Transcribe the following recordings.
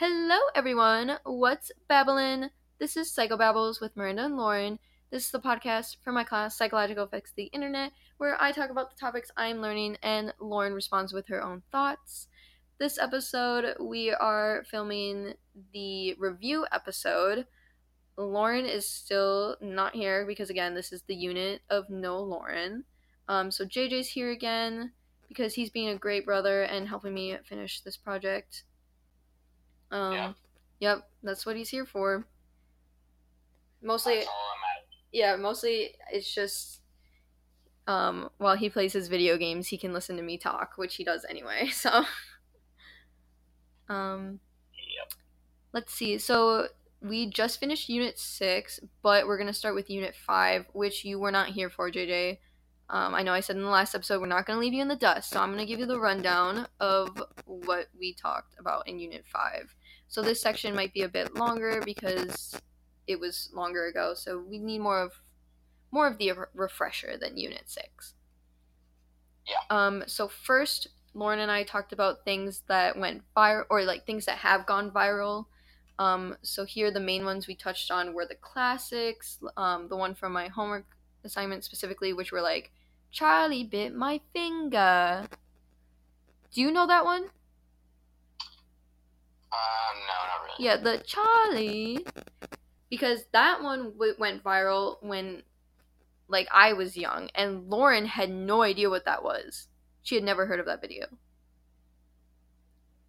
Hello, everyone. What's Babylon? This is Psychobabbles with Miranda and Lauren. This is the podcast for my class, Psychological Effects of the Internet, where I talk about the topics I'm learning and Lauren responds with her own thoughts. This episode, we are filming the review episode. Lauren is still not here because, again, this is the unit of no Lauren. Um, so JJ's here again because he's being a great brother and helping me finish this project. Um, Yeah. Yep, that's what he's here for. Mostly, That's all I'm at. yeah, mostly it's just um, while he plays his video games, he can listen to me talk, which he does anyway. So, um, Yep. let's see. So we just finished Unit Six, but we're gonna start with Unit Five, which you were not here for, JJ. Um, I know I said in the last episode we're not gonna leave you in the dust, so I'm gonna give you the rundown of what we talked about in Unit Five. So this section might be a bit longer because it was longer ago, so we need more of more of the refresher than Unit Six. Yeah. Um. So first, Lauren and I talked about things that went viral, or like things that have gone viral. Um. So here, the main ones we touched on were the classics. Um. The one from my homework assignment specifically, which were like, "Charlie bit my finger." Do you know that one? Uh, no, not really. Yeah, the Charlie. Because that one w- went viral when, like, I was young, and Lauren had no idea what that was. She had never heard of that video.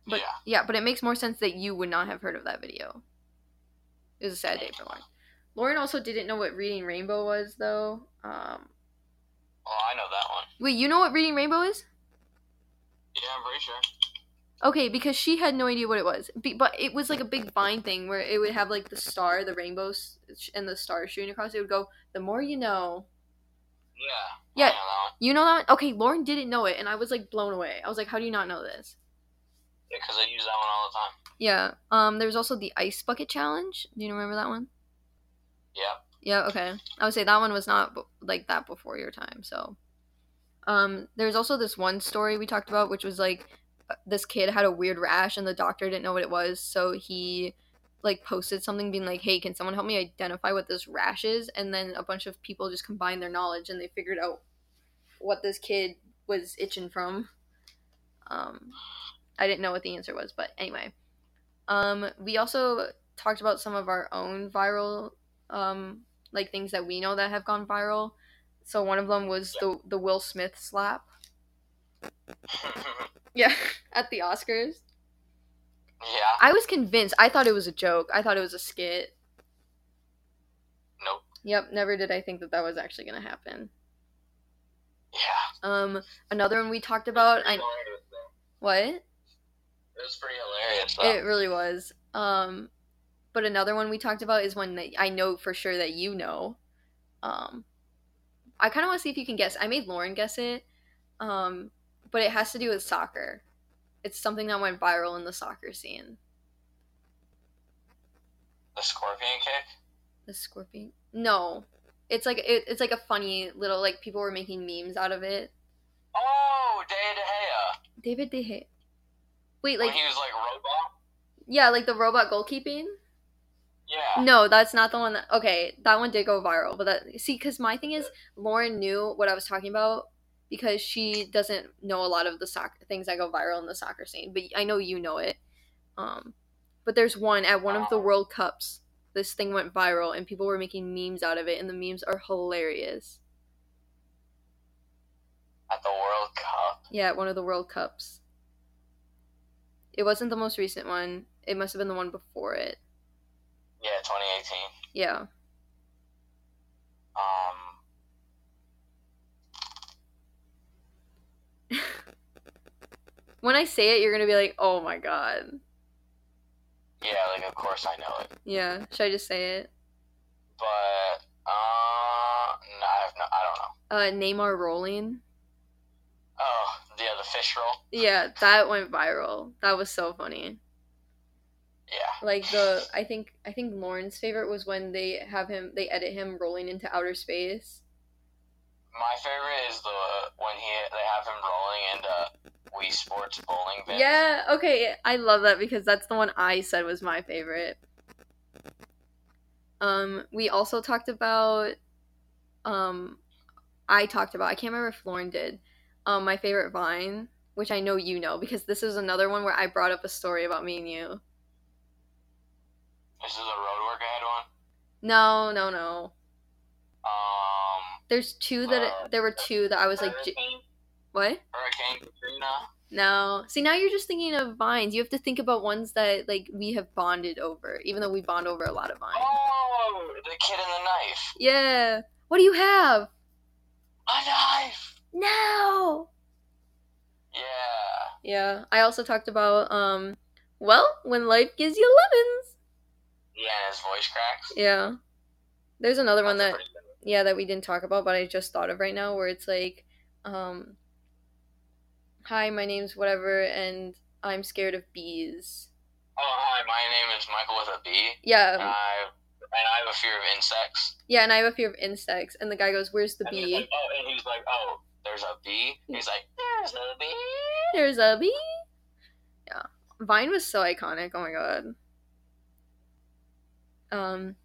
But yeah. yeah, but it makes more sense that you would not have heard of that video. It was a sad day for Lauren. Lauren also didn't know what Reading Rainbow was, though. Um, Well, I know that one. wait, you know what Reading Rainbow is? Yeah, I'm pretty sure. Okay, because she had no idea what it was. Be- but it was like a big vine thing where it would have like the star, the rainbows, and the stars shooting across. It would go, the more you know. Yeah. Yeah. Know. You know that one? Okay, Lauren didn't know it, and I was like blown away. I was like, how do you not know this? Yeah, because I use that one all the time. Yeah. Um. There was also the ice bucket challenge. Do you remember that one? Yeah. Yeah. Okay. I would say that one was not like that before your time. So. Um. There's also this one story we talked about, which was like, this kid had a weird rash, and the doctor didn't know what it was, so he. Like posted something being like, "Hey, can someone help me identify what this rash is?" And then a bunch of people just combined their knowledge and they figured out what this kid was itching from. Um, I didn't know what the answer was, but anyway. Um, we also talked about some of our own viral, um, like things that we know that have gone viral. So one of them was the the Will Smith slap. Yeah, at the Oscars. yeah. I was convinced. I thought it was a joke. I thought it was a skit. Nope. Yep, never did I think that that was actually gonna happen. Yeah. Um, another one we talked about. I Hilarious, what? It was pretty hilarious, though. It really was. Um, but another one we talked about is one that I know for sure that you know. Um, I kind of want to see if you can guess. I made Lauren guess it. Um, but it has to do with soccer. It's something that went viral in the soccer scene. the scorpion kick? The scorpion? No, it's like it, it's like a funny little like people were making memes out of it. Oh, De De Gea. David De Gea. Wait, when like he was like robot? yeah, like the robot goalkeeping. Yeah. No, that's not the one that. Okay, that one did go viral, but that see, because my thing is, Lauren knew what I was talking about because she doesn't know a lot of the soccer things that go viral in the soccer scene. But I know you know it. Um, but there's one at one of the World Cups. This thing went viral, and people were making memes out of it, and the memes are hilarious. At the World Cup. Yeah, at one of the World Cups. It wasn't the most recent one. It must have been the one before it. Yeah, 2018. Yeah. Um. When I say it, you're gonna be like, "Oh my god." Yeah, like of course I know it, Yeah. Should I just say it? but uh, no, I have no, I don't know. Uh, Neymar rolling. Oh, yeah, the fish roll. Yeah, that went viral. That was so funny. Yeah. Like the, I think, I think Lauren's favorite was when they have him, they edit him rolling into outer space. My favorite is the when he they have him rolling into Wii Sports bowling pins. Yeah, okay, I love that because that's the one I said was my favorite. Um, we also talked about, um, I talked about, I can't remember if Lauren did, um, my favorite Vine, which I know you know because this is another one where I brought up a story about me and you. This is a road work ahead one. No, no, no. Um, There's two that, Uh, there were two that I was like, j- what? Hurricane Katrina. No. See, now you're just thinking of vines. You have to think about ones that like we have bonded over, even though we bond over a lot of vines. Oh, the kid and the knife. Yeah. What do you have? A knife. No. Yeah. Yeah. I also talked about um well, when life gives you lemons. Yeah, his voice cracks. Yeah. There's another one that yeah, that we didn't talk about, but I just thought of right now where it's like um Hi, my name's whatever and I'm scared of bees. Oh, hi. My name is Michael with a B. Yeah. And I and I have a fear of insects. Yeah, and I have a fear of insects and the guy goes, "Where's the And bee?" like, oh, and he's like, oh, there's a bee. He's like, there's a bee. There's a bee. Yeah. Vine was so iconic. Oh my god. Um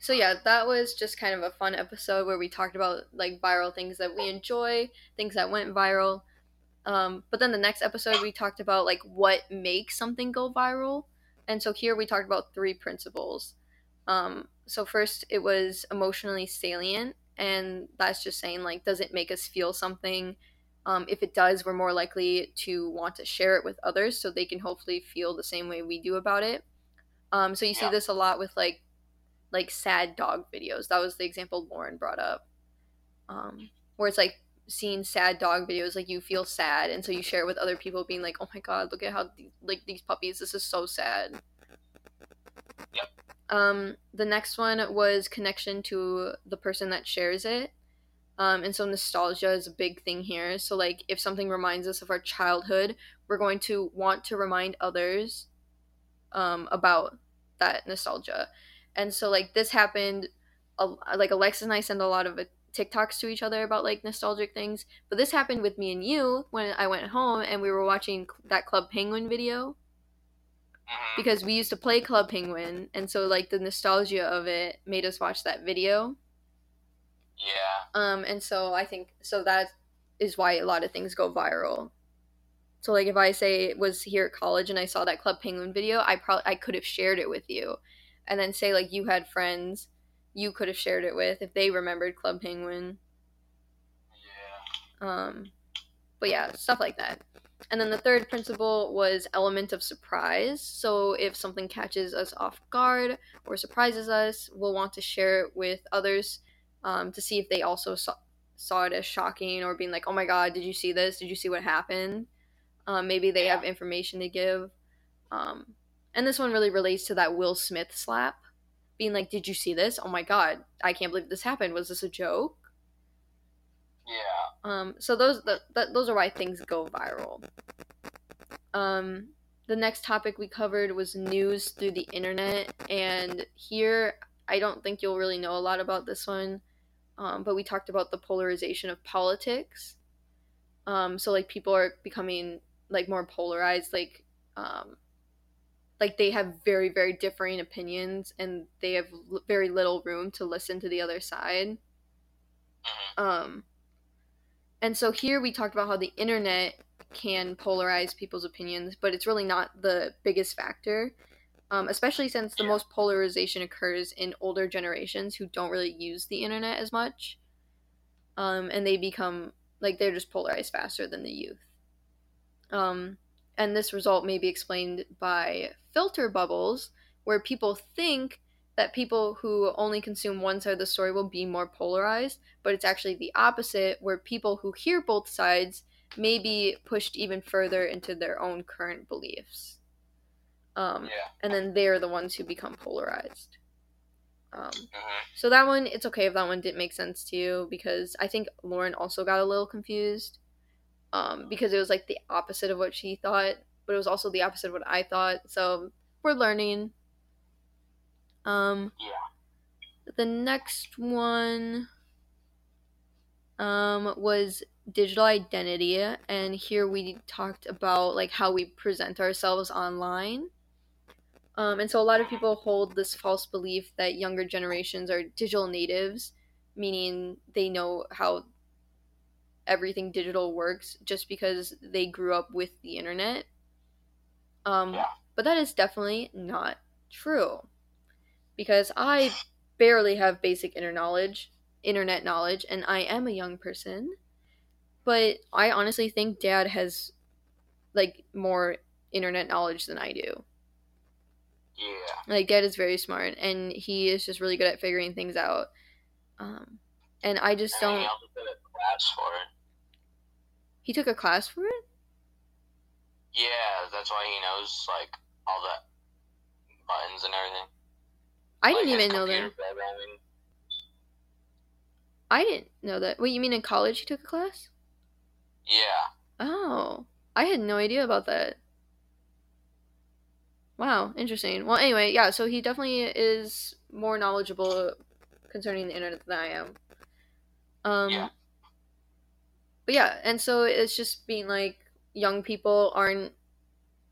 so yeah, that was just kind of a fun episode where we talked about like viral things that we enjoy, things that went viral. Um but then the next episode we talked about like what makes something go viral. And so here we talked about three principles. Um so first it was emotionally salient and that's just saying like does it make us feel something um, if it does, we're more likely to want to share it with others so they can hopefully feel the same way we do about it. Um, so you see this a lot with like like sad dog videos. That was the example Lauren brought up, um, where it's like seeing sad dog videos, like you feel sad, and so you share it with other people, being like, "Oh my god, look at how the- like these puppies. This is so sad." Yep. Um, the next one was connection to the person that shares it. Um, and so nostalgia is a big thing here. So like if something reminds us of our childhood, we're going to want to remind others um, about that nostalgia. And so like this happened, like Alexis and I send a lot of TikToks to each other about like nostalgic things. But this happened with me and you when I went home and we were watching that Club Penguin video Mhm. because we used to play Club Penguin, and so like the nostalgia of it made us watch that video. Yeah. Um, and so I think so that is why a lot of things go viral. So like if I say it was here at college and I saw that Club Penguin video, I probably I could have shared it with you, and then say like you had friends, you could have shared it with if they remembered Club Penguin. Yeah. Um, but yeah, stuff like that. And then the third principle was element of surprise. So if something catches us off guard or surprises us, we'll want to share it with others um, to see if they also saw, saw it as shocking or being like, oh my god, did you see this? Did you see what happened? Um, maybe they have information to give. Um, and this one really relates to that Will Smith slap. Being like, did you see this? Oh my god, I can't believe this happened. Was this a joke? Yeah. Um, so those th- th- those are why things go viral. Um, the next topic we covered was news through the internet, and here I don't think you'll really know a lot about this one, um, but we talked about the polarization of politics. Um, so like people are becoming like more polarized, like um, like they have very very differing opinions, and they have l- very little room to listen to the other side. Mhm. Um, and so here we talked about how the internet can polarize people's opinions, but it's really not the biggest factor, um, especially since the most polarization occurs in older generations who don't really use the internet as much. Um, and they become like they're just polarized faster than the youth. Um, and this result may be explained by filter bubbles, where people think that people who only consume one side of the story will be more polarized, but it's actually the opposite, where people who hear both sides may be pushed even further into their own current beliefs. Um, Yeah. and then they're the ones who become polarized. Um, Mhm. so that one, it's okay if that one didn't make sense to you because I think Lauren also got a little confused um, because it was like the opposite of what she thought, but it was also the opposite of what I thought. So we're learning. Um, Yeah. the next one um, was digital identity, and here we talked about like how we present ourselves online. Um, and so a lot of people hold this false belief that younger generations are digital natives, meaning they know how everything digital works just because they grew up with the internet. Um, Yeah. But that is definitely not true. Because I barely have basic internet knowledge, internet knowledge, and I am a young person. But I honestly think dad has like more internet knowledge than I do. Yeah. Like dad is very smart and he is just really good at figuring things out. Um, and I just I mean, don't. He took a class for it. He took a class for it. Yeah, that's why he knows like all the buttons and everything. I Like, didn't even know that. programming. I didn't know that. Wait, you mean in college he took a class? Yeah. Oh, I had no idea about that. Wow, interesting. Well, anyway, yeah, so he definitely is more knowledgeable concerning the internet than I am. Um, Yeah. But yeah, and so it's just being like young people aren't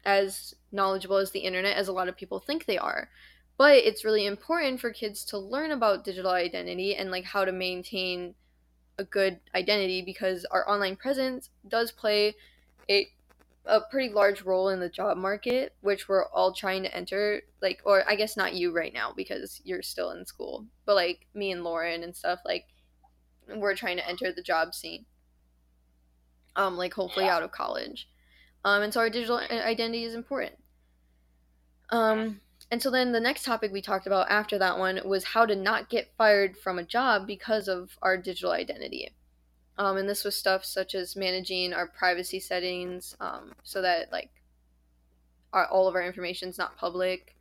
as knowledgeable as the internet as a lot of people think they are. But it's really important for kids to learn about digital identity and like how to maintain a good identity because our online presence does play a a pretty large role in the job market, which we're all trying to enter. Like, or I guess not you right now because you're still in school, but like me and Lauren and stuff, like we're trying to enter the job scene. Um, like hopefully Yeah. out of college. Um, and so our digital identity is important. Um, and so then the next topic we talked about after that one was how to not get fired from a job because of our digital identity. Um, and this was stuff such as managing our privacy settings um, so that like our, all of our information is not public,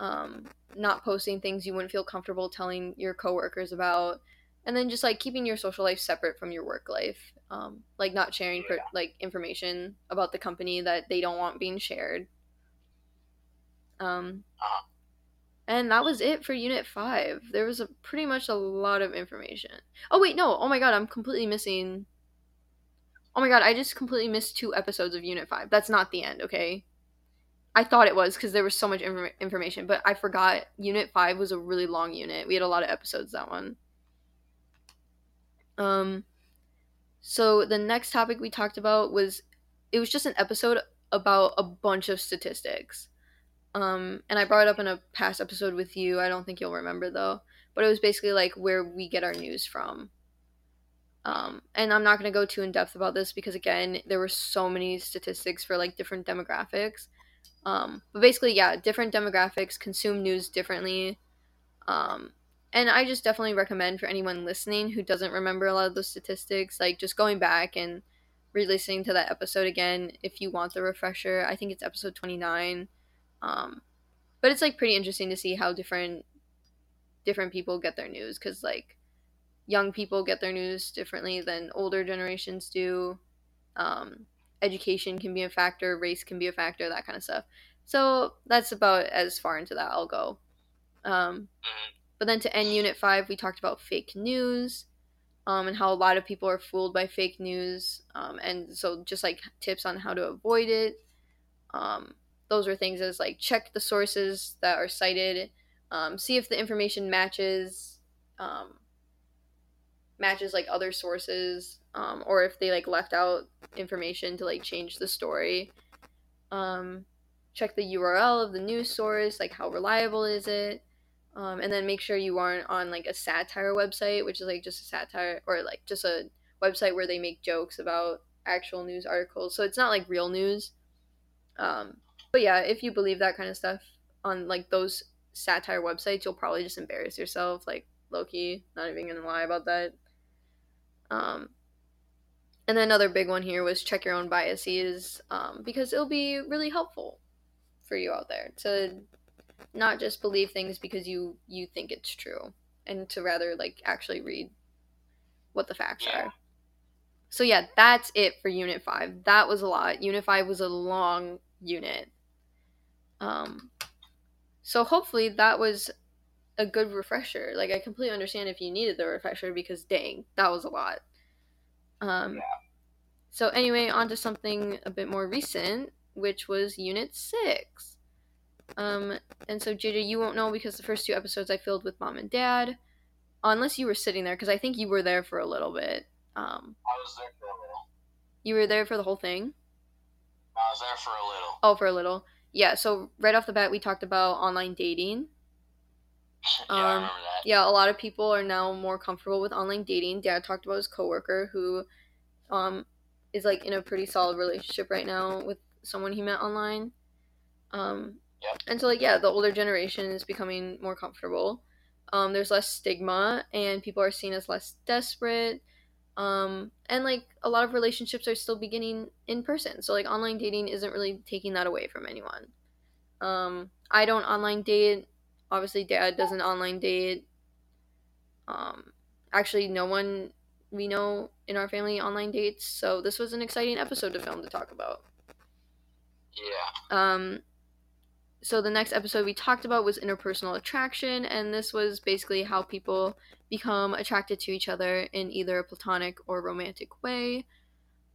um, not posting things you wouldn't feel comfortable telling your coworkers about, and then just like keeping your social life separate from your work life, um, like not sharing per- like information about the company that they don't want being shared. Um, Uh-huh. and that was it for Unit Five. There was a pretty much a lot of information. Oh wait, no. Oh my god, I'm completely missing. Oh my god, I just completely missed two episodes of Unit Five. That's not the end, okay? I thought it was because there was so much infor- information, but I forgot. Unit Five was a really long unit. We had a lot of episodes that one. Um, so the next topic we talked about was it was just an episode about a bunch of statistics. Um, and I brought it up in a past episode with you. I don't think you'll remember though, but it was basically like where we get our news from. Um, and I'm not going to go too in depth about this because again, there were so many statistics for like different demographics. Um, but basically, yeah, different demographics consume news differently. Um, and I just definitely recommend for anyone listening who doesn't remember a lot of those statistics, like just going back and re-listening to that episode again if you want the refresher. I think it's episode 29. Um, but it's like pretty interesting to see how different different people get their news because like young people get their news differently than older generations do. Um, education can be a factor, race can be a factor, that kind of stuff. So that's about as far into that I'll go. Um, Mhm. But then to end Unit 5, we talked about fake news um, and how a lot of people are fooled by fake news. Um, and so just like tips on how to avoid it. Um, those are things as like check the sources that are cited, um, see if the information matches. Um, matches like other sources um, or if they like left out information to like change the story check the url of the news source like how reliable is it um, and then make sure you aren't on like a satire website which is like just a satire or like just a website where they make jokes about actual news articles. So it's not like real news. Um, but yeah if you believe that kind of stuff on like those satire websites you'll probably just embarrass yourself like low-key not even gonna lie about that. Um, and then another big one here was check your own biases um, because it'll be really helpful for you out there to not just believe things because you you think it's true and to rather like actually read what the facts Yeah. are so yeah that's it for unit 5 that was a lot unit 5 was a long unit um so hopefully that was a good refresher like i completely understand if you needed the refresher because dang that was a lot um Yeah. So anyway, on to something a bit more recent, which was Unit Six. Um, and so JJ, you won't know because the first two episodes I filled with mom and dad, unless you were sitting there, because I think you were there for a little bit. Um, I was there for a little. you were there for the whole thing. I was there for a little. Oh, for a little. Yeah. So right off the bat, we talked about online dating. yeah, I Um, remember that. Yeah, a lot of people are now more comfortable with online dating. Dad talked about his coworker who, um, is like in a pretty solid relationship right now with someone he met online. Um, Yep. and so like yeah, the older generation is becoming more comfortable. Um, there's less stigma, and people are seen as less desperate. Um, and like a lot of relationships are still beginning in person, so like online dating isn't really taking that away from anyone. Um, I don't online date. Obviously, Dad doesn't online date. Um, actually, no one we know in our family online dates, so this was an exciting episode to film to talk about. Yeah. Um, so the next episode we talked about was interpersonal attraction, and this was basically how people become attracted to each other in either a platonic or romantic way.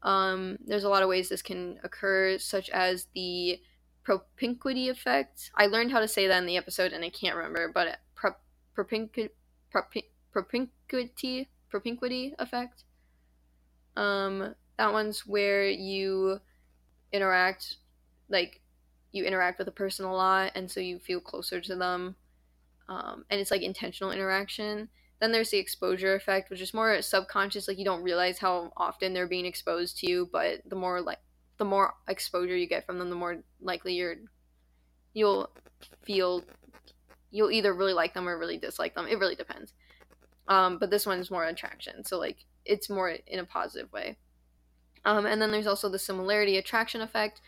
Um, there's a lot of ways this can occur, such as the propinquity effect. I learned how to say that in the episode, and I can't remember, but pro- propinqui- propi- propinquity propinquity effect. Um, that one's where you interact, like you interact with a person a lot, and so you feel closer to them, um, and it's like intentional interaction. Then there's the exposure effect, which is more subconscious, like you don't realize how often they're being exposed to you, but the more like the more exposure you get from them, the more likely you're you'll feel you'll either really like them or really dislike them. It really depends. Um, but this one is more attraction, so like it's more in a positive way. Um, and then there's also the similarity attraction effect,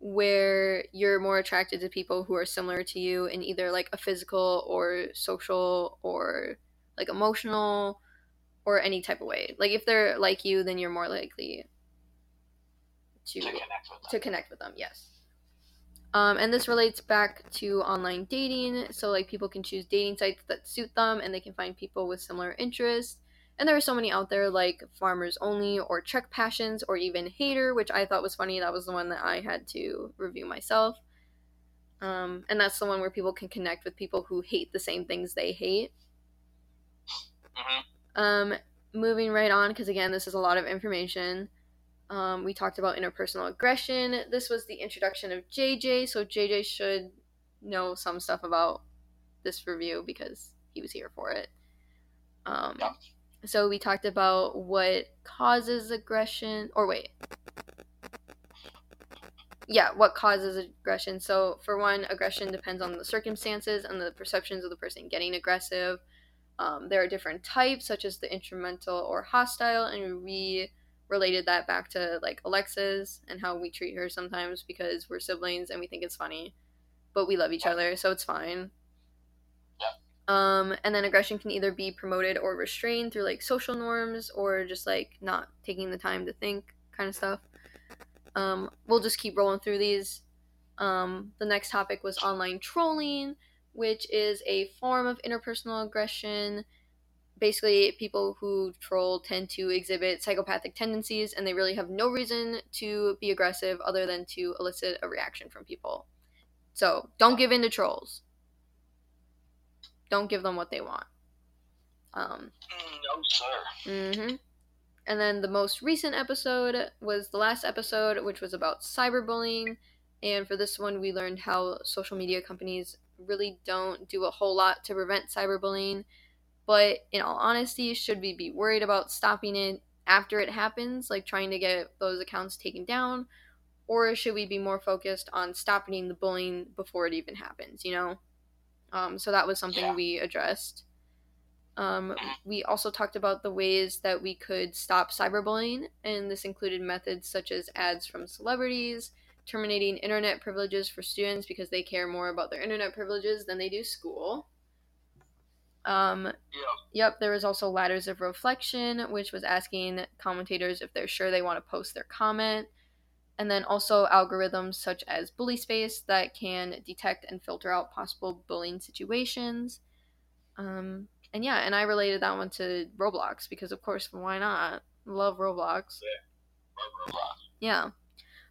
where you're more attracted to people who are similar to you in either like a physical or social or like emotional or any type of way. Like if they're like you, then you're more likely to To connect with them. to connect with them. Yes. Um, and this relates back to online dating. So like people can choose dating sites that suit them, and they can find people with similar interests. And there are so many out there like Farmers Only or Check Passions or even Hater, which I thought was funny. That was the one that I had to review myself. Um, and that's the one where people can connect with people who hate the same things they hate. hmm Um, moving right on, because again, this is a lot of information. Um, we talked about interpersonal aggression. This was the introduction of JJ, so JJ should know some stuff about this review because he was here for it. Um, Yep. So we talked about what causes aggression, or wait. Yeah, what causes aggression. So, for one, aggression depends on the circumstances and the perceptions of the person getting aggressive. Um, there are different types, such as the instrumental or hostile, and we related that back to like Alexis and how we treat her sometimes because we're siblings and we think it's funny, but we love each other, so it's fine. Um, and then aggression can either be promoted or restrained through like social norms or just like not taking the time to think kind of stuff. Um, we'll just keep rolling through these. Um, the next topic was online trolling, which is a form of interpersonal aggression. Basically, people who troll tend to exhibit psychopathic tendencies and they really have no reason to be aggressive other than to elicit a reaction from people. So, don't give in to trolls. Don't give them what they want. Um, No, sir. hmm And then the most recent episode was the last episode, which was about cyberbullying. And for this one, we learned how social media companies really don't do a whole lot to prevent cyberbullying. But in all honesty, should we be worried about stopping it after it happens, like trying to get those accounts taken down? Or should we be more focused on stopping the bullying before it even happens, you know? Um, so that was something Yeah. we addressed. Um, we also talked about the ways that we could stop cyberbullying, and this included methods such as ads from celebrities, terminating internet privileges for students because they care more about their internet privileges than they do school. Um, Yeah. Yep, there was also Ladders of Reflection, which was asking commentators if they're sure they want to post their comment. And then also algorithms such as Bully Space that can detect and filter out possible bullying situations. Um, and yeah, and I related that one to Roblox because, of course, why not? Love Roblox. blah. Yeah.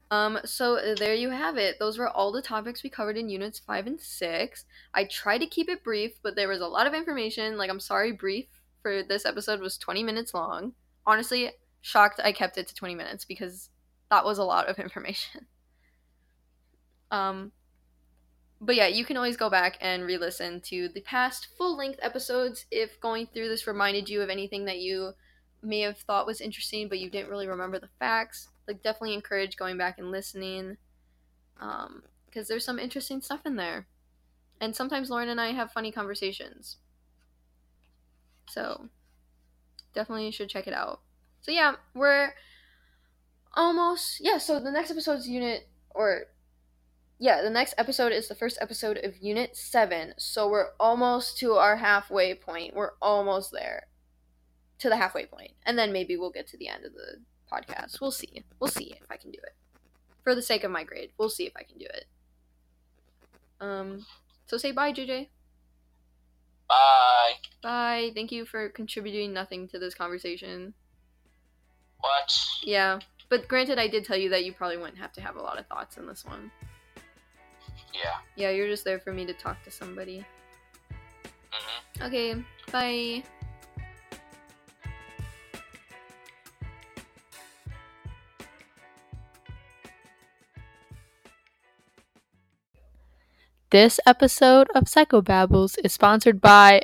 Um, so uh, there you have it. Those were all the topics we covered in units five and six. I tried to keep it brief, but there was a lot of information. Like, I'm sorry, brief for this episode was 20 minutes long. Honestly, shocked I kept it to 20 minutes because that was a lot of information. Um, but yeah, you can always go back and re listen to the past full length episodes if going through this reminded you of anything that you may have thought was interesting, but you didn't really remember the facts. Like, definitely encourage going back and listening um, because there's some interesting stuff in there. And sometimes Lauren and I have funny conversations. So, definitely should check it out. So, yeah, we're almost. Yeah, so the next episode's unit, or yeah, the next episode is the first episode of Unit 7. So we're almost to our halfway point. We're almost there to the halfway. And then maybe we'll get to the end of the podcast. We'll see. We'll see if I can do it. For the sake of my grade, we'll see if I can do it. Um so say bye, JJ. Bye. Bye. Thank you for contributing nothing to this conversation. What? Yeah. But granted I did tell you that you probably wouldn't have to have a lot of thoughts in this one. Yeah. Yeah, you're just there for me to talk to somebody. hmm Okay, bye. This episode of Psychobabbles is sponsored by.